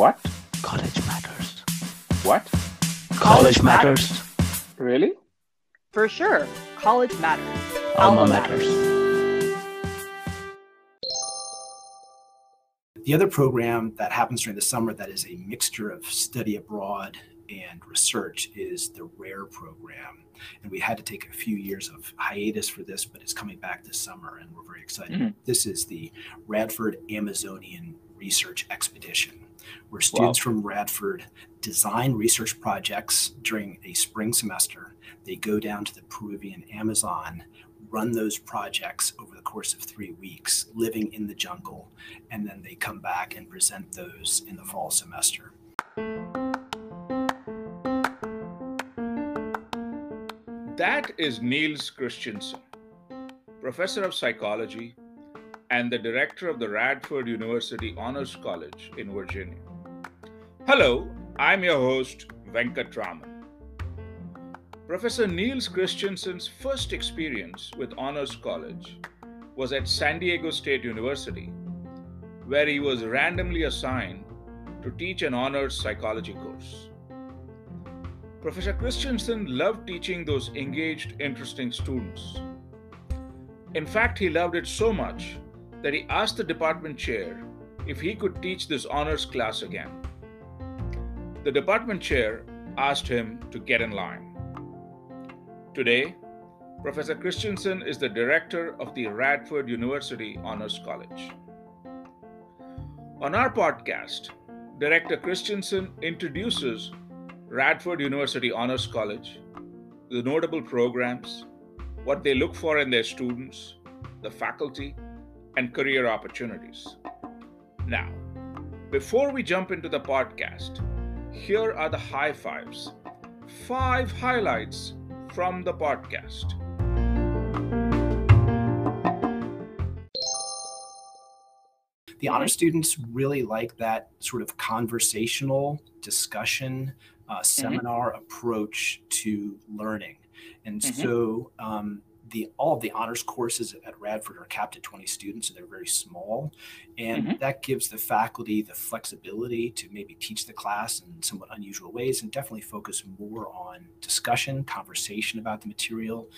What? College matters. What? College matters. Really? For sure. College matters. Alma matters. The other program that happens during the summer that is a mixture of study abroad and research is the RARE program. And we had to take a few years of hiatus for this, but it's coming back this summer and we're very excited. Mhm. This is the Radford Amazonian Research Expedition, where students from Radford design research projects during a spring semester. They go down to the Peruvian Amazon, run those projects over the course of three weeks, living in the jungle, and then they come back and present those in the fall semester. That is Niels Christensen, professor of psychology and the director of the Radford University Honors College in Virginia. Hello, I'm your host, Venkat Raman. Professor Niels Christensen's first experience with Honors College was at San Diego State University, where he was randomly assigned to teach an honors psychology course. Professor Christensen loved teaching those engaged, interesting students. In fact, he loved it so much that he asked the department chair if he could teach this honors class again. The department chair asked him to get in line. Today, Professor Christensen is the director of the Radford University Honors College. On our podcast, Director Christensen introduces Radford University Honors College, the notable programs, what they look for in their students, the faculty, and career opportunities. Now, before we jump into the podcast, here are the high fives. Five highlights from the podcast. The honor students really like that sort of conversational discussion uh, seminar approach to learning. And Mhm. so um, the all of the honors courses at Radford are capped at 20 students, so they're very small. And that gives the faculty the flexibility to maybe teach the class in somewhat unusual ways and definitely focus more on discussion, conversation about the material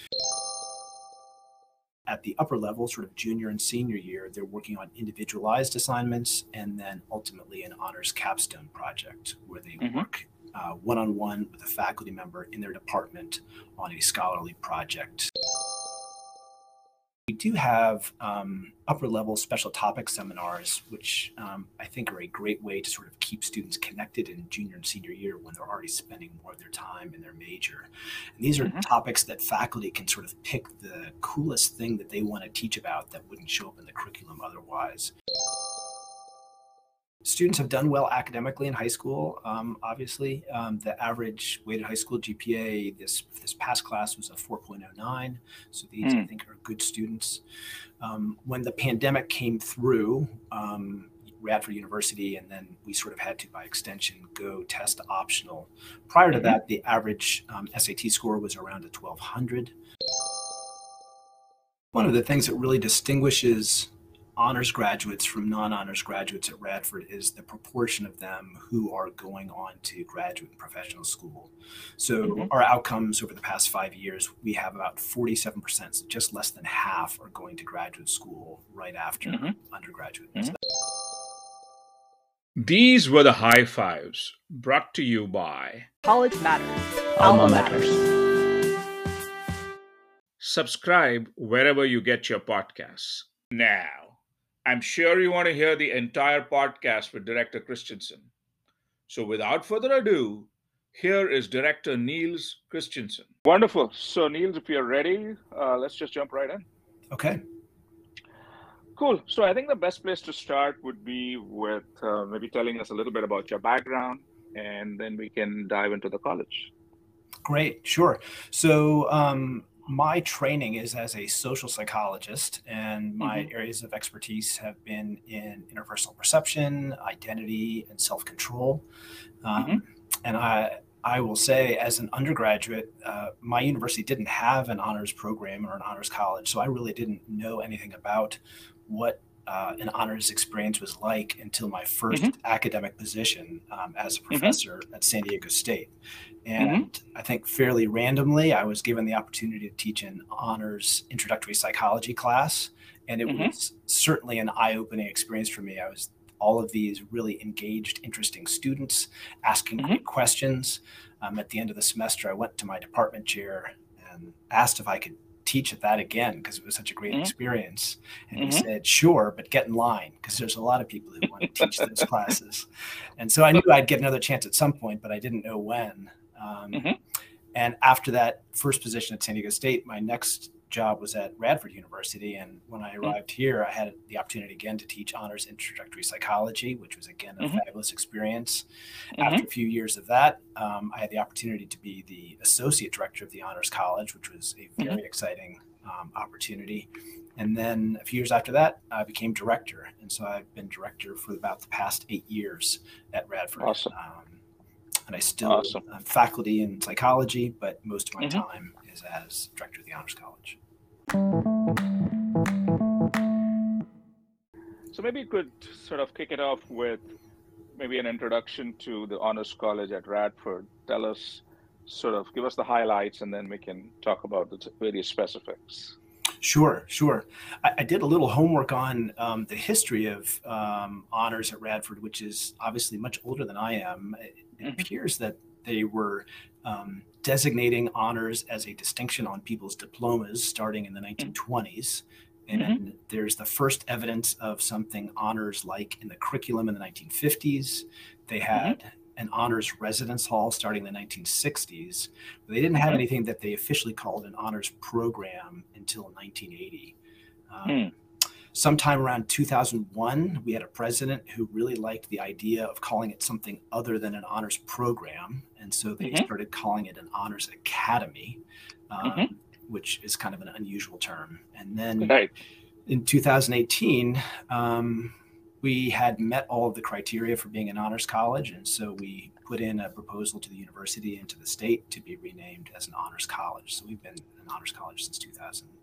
at the upper level, sort of junior and senior year, they're working on individualized assignments and then ultimately an honors capstone project where they Mhm. work one on one with a faculty member in their department on a scholarly project. We do have um, upper level special topic seminars, which um, I think are a great way to sort of keep students connected in junior and senior year when they're already spending more of their time in their major. And these are Mhm. topics that faculty can sort of pick the coolest thing that they want to teach about that wouldn't show up in the curriculum otherwise. Students have done well academically in high school. Um, obviously, um, the average weighted high school GPA this this past class was a 4.09. So these, I Hmm. think, are good students. Um, when the pandemic came through, um, Radford University, and then we sort of had to, by extension, go test optional. Prior to Mhm. that, the average um, SAT score was around a 1200. One of the things that really distinguishes honors graduates from non-honors graduates at Radford is the proportion of them who are going on to graduate and professional school. So Mhm. our outcomes over the past five years, we have about 47%, so just less than half are going to graduate school right after Mhm. undergraduate. Mhm. These were the high fives brought to you by College matters. Alma matters. subscribe wherever you get your podcasts. Now, I'm sure you want to hear the entire podcast with Director Christensen. So, without further ado, here is Director Niels Christensen. Wonderful. So, Niels, if you're ready, uh, let's just jump right in. Okay. Cool. So, I think the best place to start would be with uh, maybe telling us a little bit about your background, and then we can dive into the college. Great, sure. So, um, my training is as a social psychologist, and my areas of expertise have been in interpersonal perception, identity, and self control. Um, And I, I will say, as an undergraduate, uh, my university didn't have an honors program or an honors college, so I really didn't know anything about what uh, an honors experience was like until my 1st academic position um, as a professor at San Diego State. And I think fairly randomly, I was given the opportunity to teach an honors introductory psychology class. And it Mhm. was certainly an eye opening experience for me. I was all of these really engaged, interesting students asking great questions. Um, at the end of the semester, I went to my department chair and asked if I could teach at that again because it was such a great Mhm. experience. And he Mhm. said, sure, but get in line because there's a lot of people who want to teach those classes. And so I knew I'd get another chance at some point, but I didn't know when. Um, Mhm. And after that first position at San Diego State, my next job was at Radford University. And when I arrived here, I had the opportunity again to teach honors introductory psychology, which was again a Mhm. fabulous experience. Mhm. After a few years of that, um, I had the opportunity to be the associate director of the Honors College, which was a very exciting um, opportunity. And then a few years after that, I became director. And so I've been director for about the past eight years at Radford. Awesome. Um, and I still Awesome. am faculty in psychology, but most of my Mhm. time is as director of the Honors College. So maybe you could sort of kick it off with maybe an introduction to the Honors College at Radford. Tell us, sort of, give us the highlights, and then we can talk about the various specifics. Sure, sure. I, I did a little homework on um, the history of um, honors at Radford, which is obviously much older than I am. It, it Mhm. appears that they were um, designating honors as a distinction on people's diplomas starting in the 1920s. And there's the first evidence of something honors like in the curriculum in the 1950s. They had an honors residence hall starting in the 1960s. But they didn't have anything that they officially called an honors program until 1980. Um, Sometime around 2001, we had a president who really liked the idea of calling it something other than an honors program. And so they Mhm. started calling it an honors academy, um, Mhm. which is kind of an unusual term. And then Right. in 2018, um, we had met all of the criteria for being an honors college. And so we put in a proposal to the university and to the state to be renamed as an honors college. So we've been an honors college since 2018.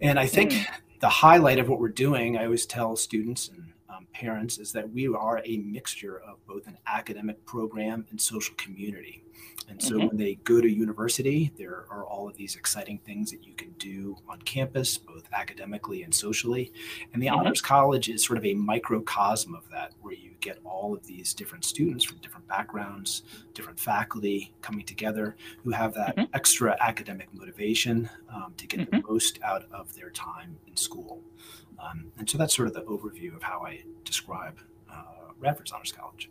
And I think hmm. the highlight of what we're doing, I always tell students and um, parents, is that we are a mixture of both an academic program and social community. And so Mhm. when they go to university, there are all of these exciting things that you can do on campus, both academically and socially. And the Mhm. Honors College is sort of a microcosm of that, where you get all of these different students from different backgrounds, different faculty coming together who have that Mhm. extra academic motivation um, to get the most out of their time in school. Um, and so that's sort of the overview of how I describe uh, Radford's Honors College.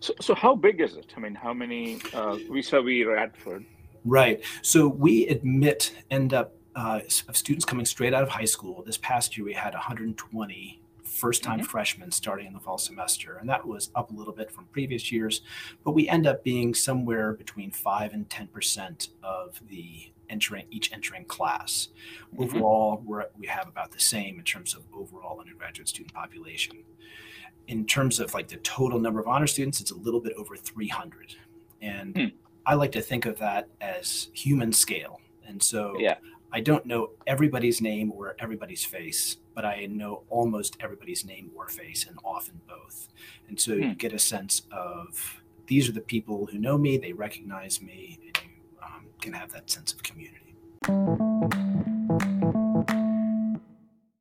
So, so how big is it? I mean, how many uh, vis-a-vis Radford? Right. So we admit end up uh, of students coming straight out of high school. This past year, we had 120 first time Mhm. freshmen starting in the fall semester, and that was up a little bit from previous years. But we end up being somewhere between five and 10 percent of the entering each entering class. Mhm. Overall, we're, we have about the same in terms of overall undergraduate student population. In terms of like the total number of honor students, it's a little bit over 300. And Hmm. I like to think of that as human scale. And so Yeah. I don't know everybody's name or everybody's face, but I know almost everybody's name or face, and often both. And so you Hmm. get a sense of these are the people who know me, they recognize me, um, can have that sense of community.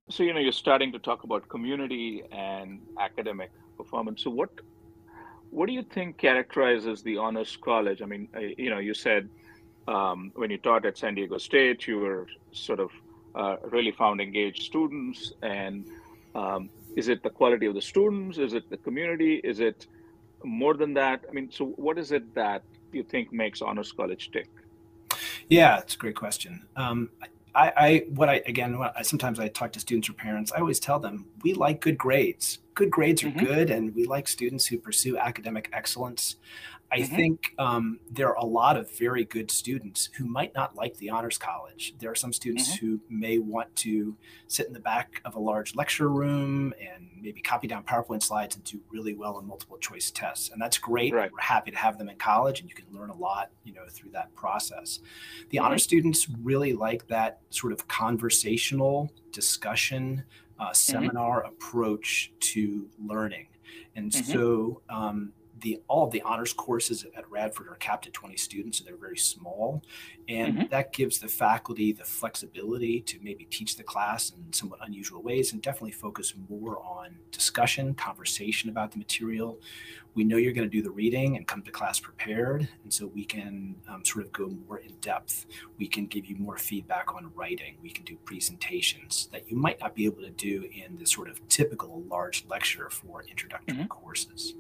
So you know, you're starting to talk about community and academic performance. So what what do you think characterizes the honors college? I mean, you know, you said um, when you taught at San Diego State, you were sort of uh, really found engaged students. And um, is it the quality of the students? Is it the community? Is it more than that? I mean, so what is it that you think makes honors college tick? Yeah, it's a great question. Um, I, I, what I, again, what I, sometimes I talk to students or parents, I always tell them we like good grades. Good grades are Mhm. good, and we like students who pursue academic excellence. I Mhm. think um, there are a lot of very good students who might not like the Honors College. There are some students Mm-hmm. who may want to sit in the back of a large lecture room and maybe copy down PowerPoint slides and do really well on multiple choice tests. And that's great. Right. We're happy to have them in college and you can learn a lot, you know, through that process. The Mhm. honor students really like that sort of conversational discussion uh, seminar approach to learning. And Mhm. so um, the all of the honors courses at Radford are capped at 20 students, so they're very small. And Mhm. that gives the faculty the flexibility to maybe teach the class in somewhat unusual ways and definitely focus more on discussion, conversation about the material. We know you're going to do the reading and come to class prepared. And so we can um, sort of go more in depth. We can give you more feedback on writing. We can do presentations that you might not be able to do in the sort of typical large lecture for introductory Mhm. courses.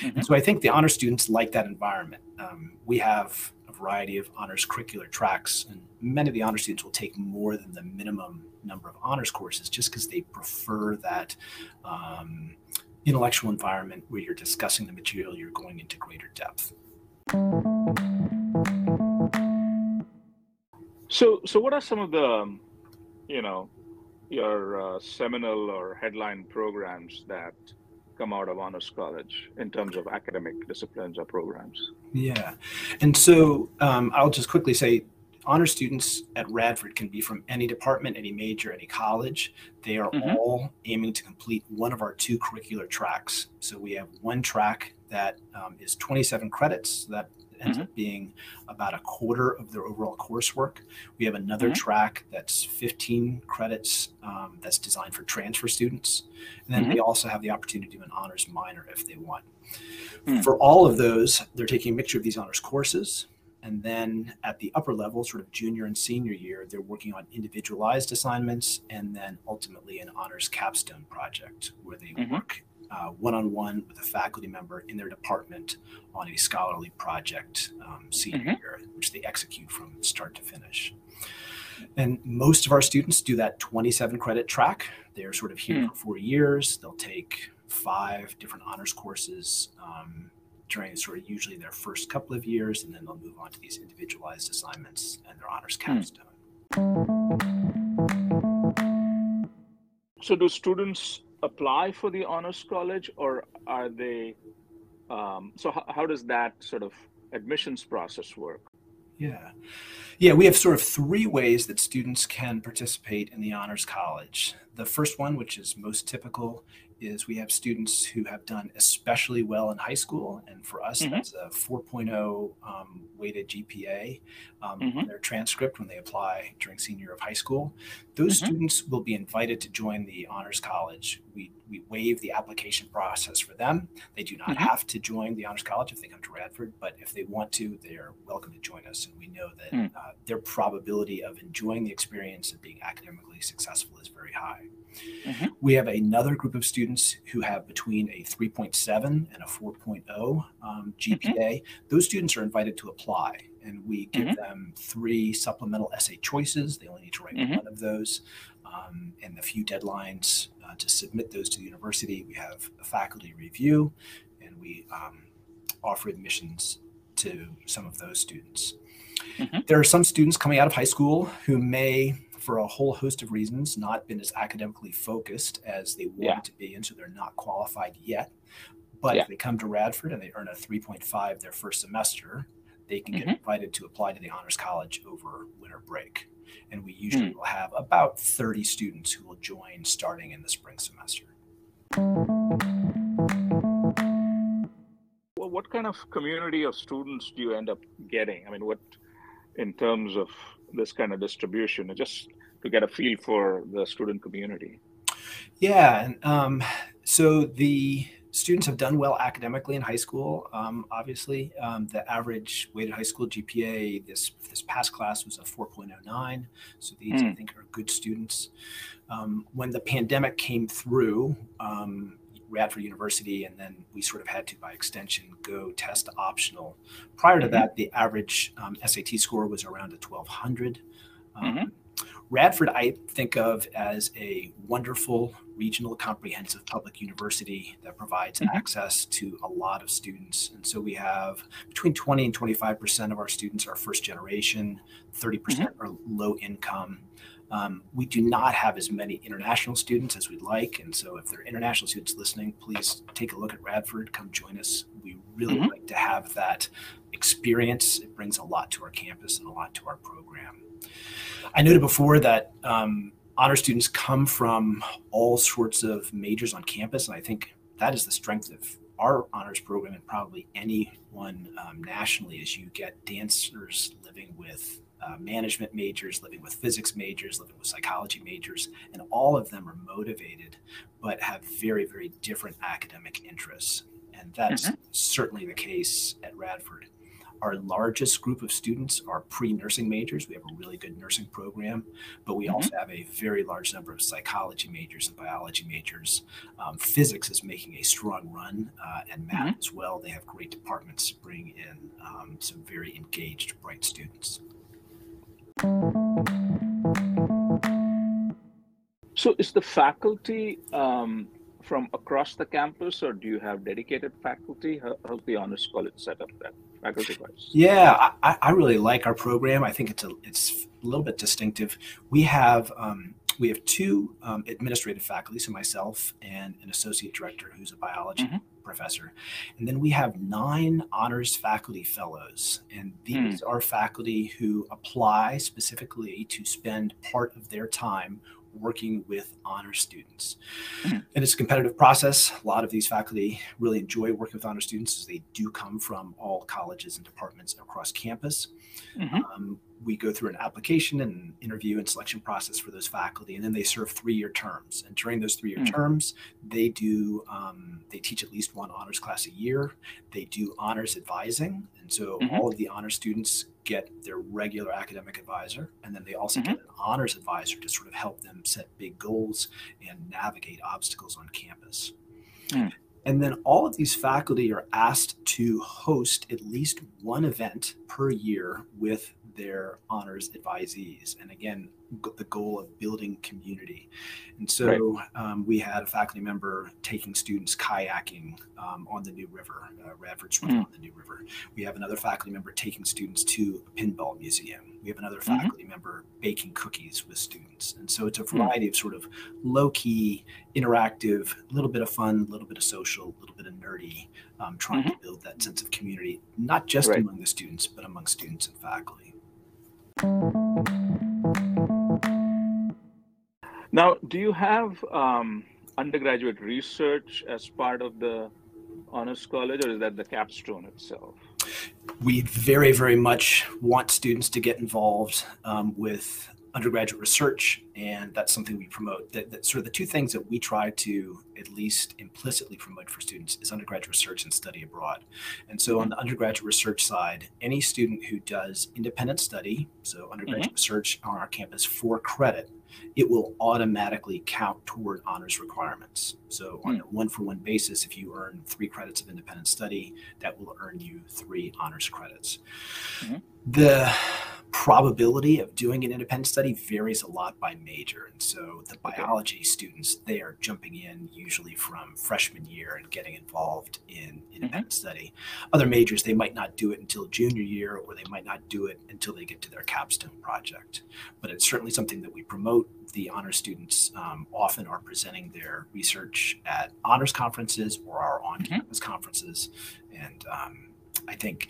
Mhm. And so I think the honor students like that environment. Um, we have a variety of honors curricular tracks, and many of the honor students will take more than the minimum number of honors courses just because they prefer that um, intellectual environment where you're discussing the material, you're going into greater depth. So, so what are some of the, um, you know, your uh, seminal or headline programs that come out of Honors College in terms of academic disciplines or programs? Yeah. And so um, I'll just quickly say honor students at Radford can be from any department, any major, any college. They are Mhm. all aiming to complete one of our two curricular tracks. So we have one track that um, is 27 credits. So that ends up being about a quarter of their overall coursework. We have another Mhm. track that's 15 credits um, that's designed for transfer students. And then they also have the opportunity to do an honors minor if they want. Hmm. For all of those, they're taking a mixture of these honors courses. And then at the upper level, sort of junior and senior year, they're working on individualized assignments and then ultimately an honors capstone project where they Mhm. work one on one with a faculty member in their department on a scholarly project um, senior Mhm. year, which they execute from start to finish. And most of our students do that 27 credit track. They're sort of here Hmm. for four years. They'll take five different honors courses um, during sort of usually their first couple of years, and then they'll move on to these individualized assignments and their honors Hmm. capstone. So, do students apply for the Honors College, or are they? Um, so, how, how does that sort of admissions process work? Yeah. Yeah, we have sort of three ways that students can participate in the Honors College. The first one, which is most typical, is we have students who have done especially well in high school. And for us, Mhm. that's a 4.0 um, weighted GPA um, on Mhm. their transcript when they apply during senior year of high school. Those Mhm. students will be invited to join the Honors College. We, we waive the application process for them. They do not Mhm. have to join the Honors College if they come to Radford, but if they want to, they are welcome to join us. And we know that Hmm. uh, their probability of enjoying the experience and being academically successful is very high. Mhm. We have another group of students who have between a 3.7 and a 4.0 um, GPA. Those students are invited to apply, and we give Mhm. them three supplemental essay choices. They only need to write Mhm. one of those, um, and the few deadlines uh, to submit those to the university. We have a faculty review, and we um, offer admissions to some of those students. Mhm. There are some students coming out of high school who may, for a whole host of reasons, not been as academically focused as they want Yeah. to be, and so they're not qualified yet. But Yeah. if they come to Radford and they earn a 3.5 their first semester, they can get Mhm. invited to apply to the Honors College over winter break. And we usually Hmm. will have about 30 students who will join starting in the spring semester. Well, what kind of community of students do you end up getting? I mean, what in terms of this kind of distribution, just to get a feel for the student community? Yeah, and um, so the students have done well academically in high school. Um, obviously, um, the average weighted high school GPA this this past class was a 4.09. So these, I Hmm. think, are good students. Um, when the pandemic came through, um, Radford University, and then we sort of had to, by extension, go test optional. Prior to Mhm. that, the average um, SAT score was around a 1200. Um, Mhm. Radford, I think of as a wonderful regional comprehensive public university that provides Mhm. access to a lot of students. And so we have between 20 and 25% of our students are first generation, 30% are low income. Um, we do not have as many international students as we'd like. And so if there are international students listening, please take a look at Radford, come join us. We really Mhm. like to have that experience. It brings a lot to our campus and a lot to our program. I noted before that um, honor students come from all sorts of majors on campus, and I think that is the strength of our honors program and probably anyone um, nationally. Is you get dancers living with uh, management majors, living with physics majors, living with psychology majors, and all of them are motivated, but have very, very different academic interests. And that's certainly the case at Radford. Our largest group of students are pre nursing majors. We have a really good nursing program, but we Mhm. also have a very large number of psychology majors and biology majors. Um, physics is making a strong run, uh, and math as well. They have great departments to bring in um, some very engaged, bright students. So, is the faculty um, from across the campus, or do you have dedicated faculty? How, how's the honors college set up that faculty wise? Yeah, I, I really like our program. I think it's a it's a little bit distinctive. We have um, we have two um, administrative faculty, so myself and an associate director who's a biology Mhm. professor, and then we have nine honors faculty fellows, and these are faculty who apply specifically to spend part of their time working with honor students. Mhm. And it's a competitive process. A lot of these faculty really enjoy working with honor students as they do come from all colleges and departments across campus. Mhm. Um, we go through an application and interview and selection process for those faculty, and then they serve three-year terms. And during those three-year Mm. terms, they do um, they teach at least one honors class a year. They do honors advising, and so Mhm. all of the honor students get their regular academic advisor, and then they also Mhm. get an honors advisor to sort of help them set big goals and navigate obstacles on campus. Mm. And then all of these faculty are asked to host at least one event per year with their honors advisees. And again, g- the goal of building community. And so um, we had a faculty member taking students kayaking um, on the New River, uh, Radford Swim Mm. on the New River. We have another faculty member taking students to a pinball museum. We have another Mhm. faculty member baking cookies with students. And so it's a Mm. variety of sort of low key, interactive, a little bit of fun, a little bit of social, a little bit of nerdy, um, trying to build that sense of community, not just Right. among the students, but among students and faculty. Now, do you have um, undergraduate research as part of the honors college, or is that the capstone itself? we very, very much want students to get involved um, with undergraduate research, and that's something we promote. That, that sort of the two things that we try to at least implicitly promote for students is undergraduate research and study abroad. And so, on the undergraduate research side, any student who does independent study, so undergraduate research on our campus for credit, it will automatically count toward honors requirements. So, on a one for one basis, if you earn three credits of independent study, that will earn you three honors credits. Mhm. The probability of doing an independent study varies a lot by major. And so the biology students, they are jumping in usually from freshman year and getting involved in independent study. Other majors, they might not do it until junior year or they might not do it until they get to their capstone project. But it's certainly something that we promote. The honor students um, often are presenting their research at honors conferences or our on campus conferences. And um, I think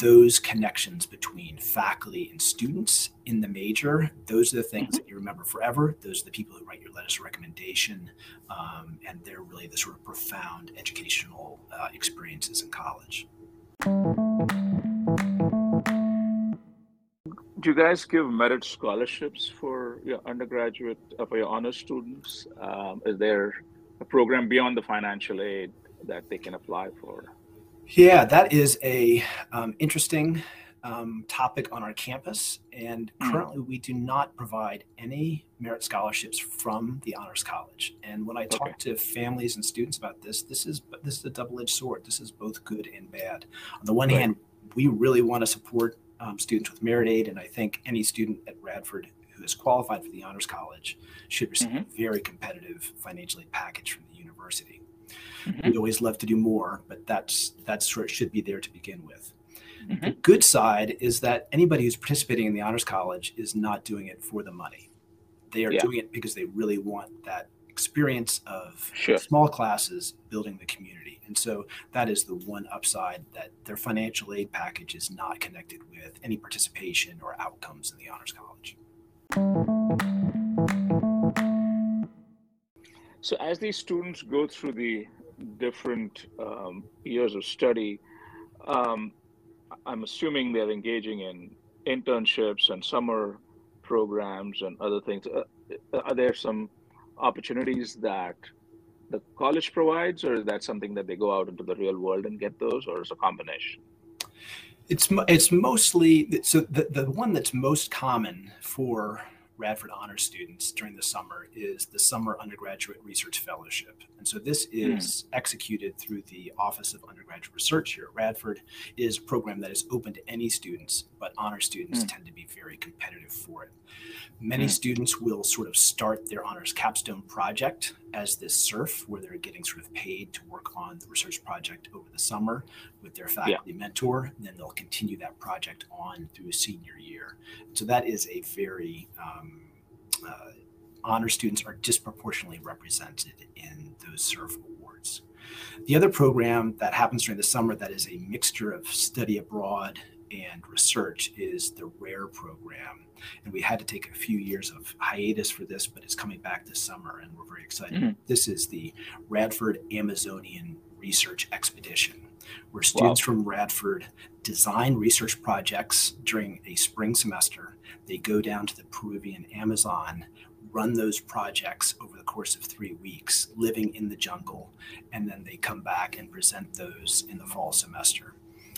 those connections between faculty and students in the major, those are the things that you remember forever. Those are the people who write your letters of recommendation. Um, and they're really the sort of profound educational uh, experiences in college. Do you guys give merit scholarships for your undergraduate, uh, for your honors students? Um, is there a program beyond the financial aid that they can apply for? Yeah, that is a um, interesting um, topic on our campus, and Mm. currently we do not provide any merit scholarships from the Honors College. And when I talk Okay. to families and students about this, this is this is a double-edged sword. This is both good and bad. On the one Right. hand, we really want to support um, students with merit aid, and I think any student at Radford who is qualified for the Honors College should receive a very competitive financial aid package from the university. Mhm. We'd always love to do more, but that's that's where it should be there to begin with. The Mhm. good side is that anybody who's participating in the Honors College is not doing it for the money. They are Yeah. doing it because they really want that experience of Sure. small classes building the community. And so that is the one upside that their financial aid package is not connected with any participation or outcomes in the Honors College. So, as these students go through the different um, years of study, um, I'm assuming they're engaging in internships and summer programs and other things. Uh, are there some opportunities that the college provides, or is that something that they go out into the real world and get those, or is it a combination? It's it's mostly so the, the one that's most common for Radford Honor students during the summer is the Summer Undergraduate Research Fellowship. And so this hmm. is executed through the Office of Undergraduate Research here at Radford. It is a program that is open to any students, but honor students Mm. tend to be very competitive for it. Many Mm. students will sort of start their honors capstone project as this SURF, where they're getting sort of paid to work on the research project over the summer with their faculty mentor. And then they'll continue that project on through a senior year. So that is a very um, uh, honor students are disproportionately represented in those SURF awards. The other program that happens during the summer that is a mixture of study abroad and research is the RARE program. And we had to take a few years of hiatus for this, but it's coming back this summer and we're very excited. Mhm. This is the Radford Amazonian Research Expedition, where students from Radford design research projects during a spring semester. They go down to the Peruvian Amazon, run those projects over the course of three weeks, living in the jungle, and then they come back and present those in the fall semester.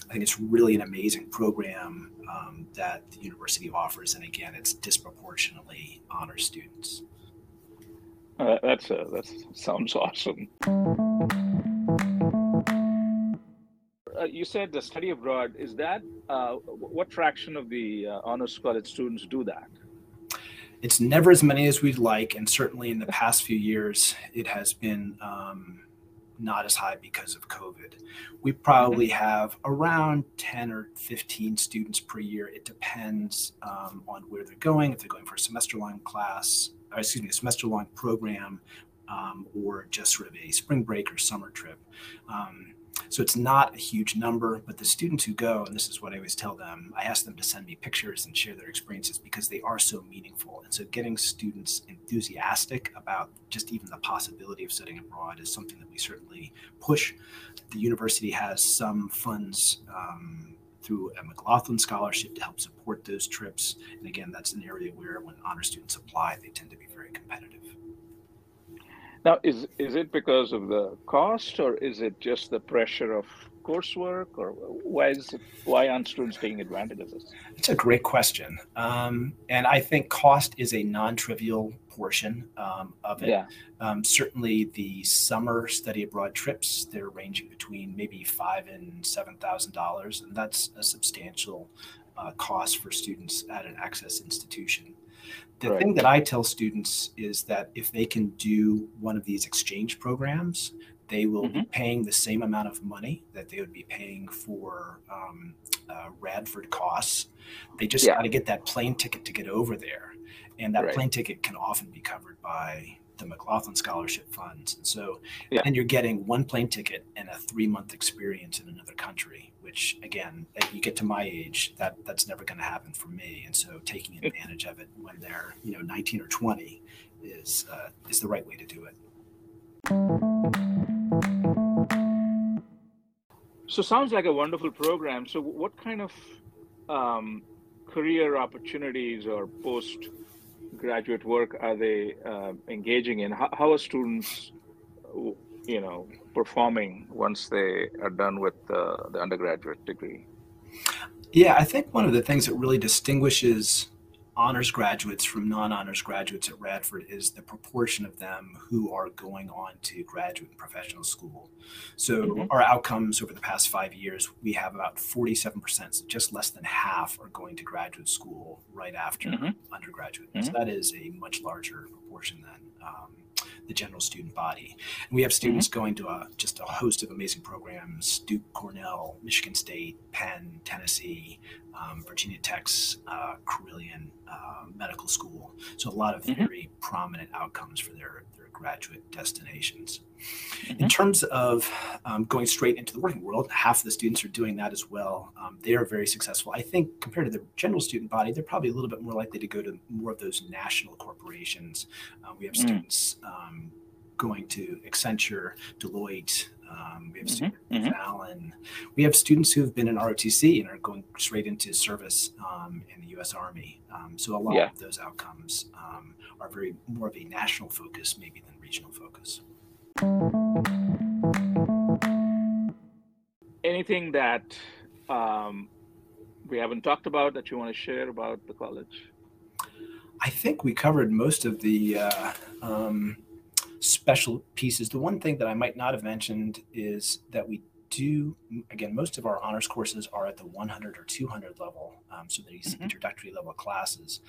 I think it's really an amazing program um, that the university offers, and again, it's disproportionately honor students. Uh, that's uh, that sounds awesome. Uh, you said the study abroad. Is that uh, what fraction of the uh, honors college students do that? It's never as many as we'd like, and certainly in the past few years, it has been um, not as high because of COVID. We probably have around 10 or 15 students per year. It depends um, on where they're going, if they're going for a semester long class, or excuse me, a semester long program, um, or just sort of a spring break or summer trip. Um, so it's not a huge number, but the students who go, and this is what I always tell them, I ask them to send me pictures and share their experiences because they are so meaningful. And so getting students enthusiastic about just even the possibility of studying abroad is something that we certainly push. The university has some funds um, through a McLaughlin scholarship to help support those trips. And again, that's an area where when honor students apply, they tend to be very competitive. Now, is is it because of the cost, or is it just the pressure of coursework, or why is it, why aren't students taking advantage of this? It's a great question. Um, and I think cost is a non trivial portion um, of it. Yeah, Um, certainly, the summer study abroad trips, they're ranging between maybe five and $7,000. And that's a substantial uh, cost for students at an access institution. The Right. thing that I tell students is that if they can do one of these exchange programs, they will be paying the same amount of money that they would be paying for um, uh, Radford costs. They just Yeah. got to get that plane ticket to get over there. And that Right. plane ticket can often be covered by the McLaughlin Scholarship Funds. And so Yeah. then you're getting one plane ticket and a three month experience in another country, which again, you get to my age, that that's never going to happen for me. And so taking advantage of it when they're, you know, 19 or 20 is, uh, is the right way to do it. so sounds like a wonderful program. So, what kind of um, career opportunities or post graduate work are they uh, engaging in? How, how are students, you know, performing once they are done with uh, the undergraduate degree? Yeah, I think one of the things that really distinguishes honors graduates from non-honors graduates at Radford is the proportion of them who are going on to graduate and professional school. So Mhm. our outcomes over the past five years, we have about 47%, so just less than half are going to graduate school right after Mhm. undergraduate. So that is a much larger proportion than um, the general student body. And we have students going to a, just a host of amazing programs: Duke, Cornell, Michigan State, Penn, Tennessee, um, Virginia Tech's uh, Carilion uh, Medical School. So a lot of Mhm. very prominent outcomes for their graduate destinations. In Mhm. terms of um, going straight into the working world, half of the students are doing that as well. Um, they are very successful. I think compared to the general student body, they're probably a little bit more likely to go to more of those national corporations. Uh, we have Mm. students um, going to Accenture, Deloitte. Um, we have Mhm, students mhm. at Allen. We have students who have been in ROTC and are going straight into service um, in the U.S. Army. Um, so a lot Yeah. of those outcomes um, are very more of a national focus, maybe than regional focus. Anything that um, we haven't talked about that you want to share about the college? I think we covered most of the uh, um, special pieces. The one thing that I might not have mentioned is that we do, again, most of our honors courses are at the 100 or 200 level, um, so these Mhm. introductory level classes.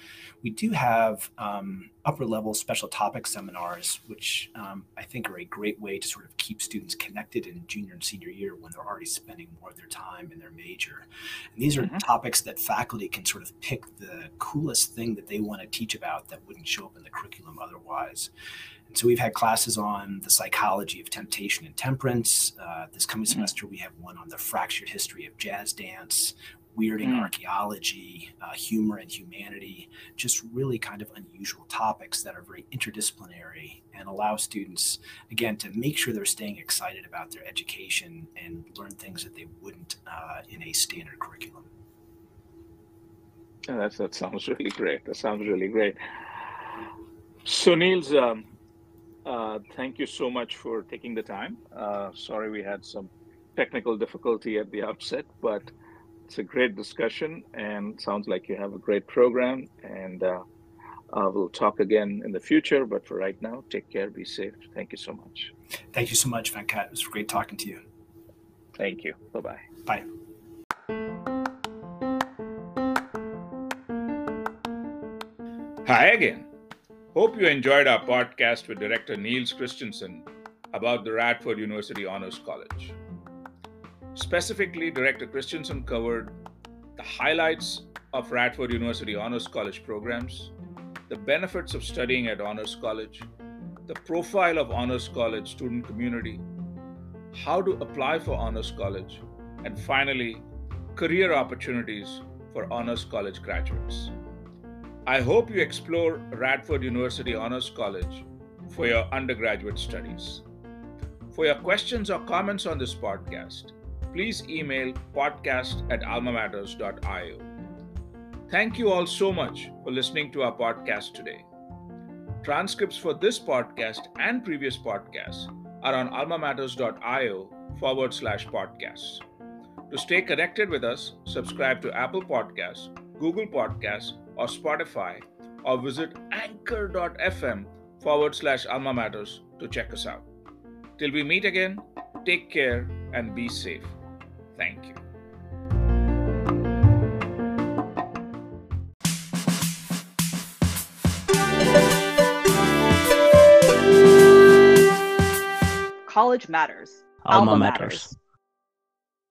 We do have um, upper level special topic seminars, which um, I think are a great way to sort of keep students connected in junior and senior year when they're already spending more of their time in their major. And these are Mhm. topics that faculty can sort of pick the coolest thing that they want to teach about that wouldn't show up in the curriculum otherwise. And so we've had classes on the psychology of temptation and temperance. Uh, this coming Mhm. semester, we have one on the fractured history of jazz dance, weirding Mm. archaeology, uh, humor and humanity, just really kind of unusual topics that are very interdisciplinary and allow students, again, to make sure they're staying excited about their education and learn things that they wouldn't uh, in a standard curriculum. Yeah, that's, that sounds really great. That sounds really great. So, Niels, um, uh, thank you so much for taking the time. Uh, sorry we had some technical difficulty at the outset, but it's a great discussion and sounds like you have a great program. And uh, uh, we'll talk again in the future. But for right now, take care, be safe. Thank you so much. Thank you so much, Venkat. It was great talking to you. Thank you. Bye bye. Bye. Hi again. Hope you enjoyed our podcast with Director Niels Christensen about the Radford University Honors College. Specifically, Director Christensen covered the highlights of Radford University Honors College programs, the benefits of studying at Honors College, the profile of Honors College student community, how to apply for Honors College, and finally, career opportunities for Honors College graduates. I hope you explore Radford University Honors College for your undergraduate studies. For your questions or comments on this podcast, please email podcast at almamatters.io. Thank you all so much for listening to our podcast today. Transcripts for this podcast and previous podcasts are on almamatters.io forward slash podcasts. To stay connected with us, subscribe to Apple Podcasts, Google Podcasts, or Spotify, or visit anchor.fm forward slash alma matters to check us out. Till we meet again, take care and be safe. Thank you. College matters. Alma matters.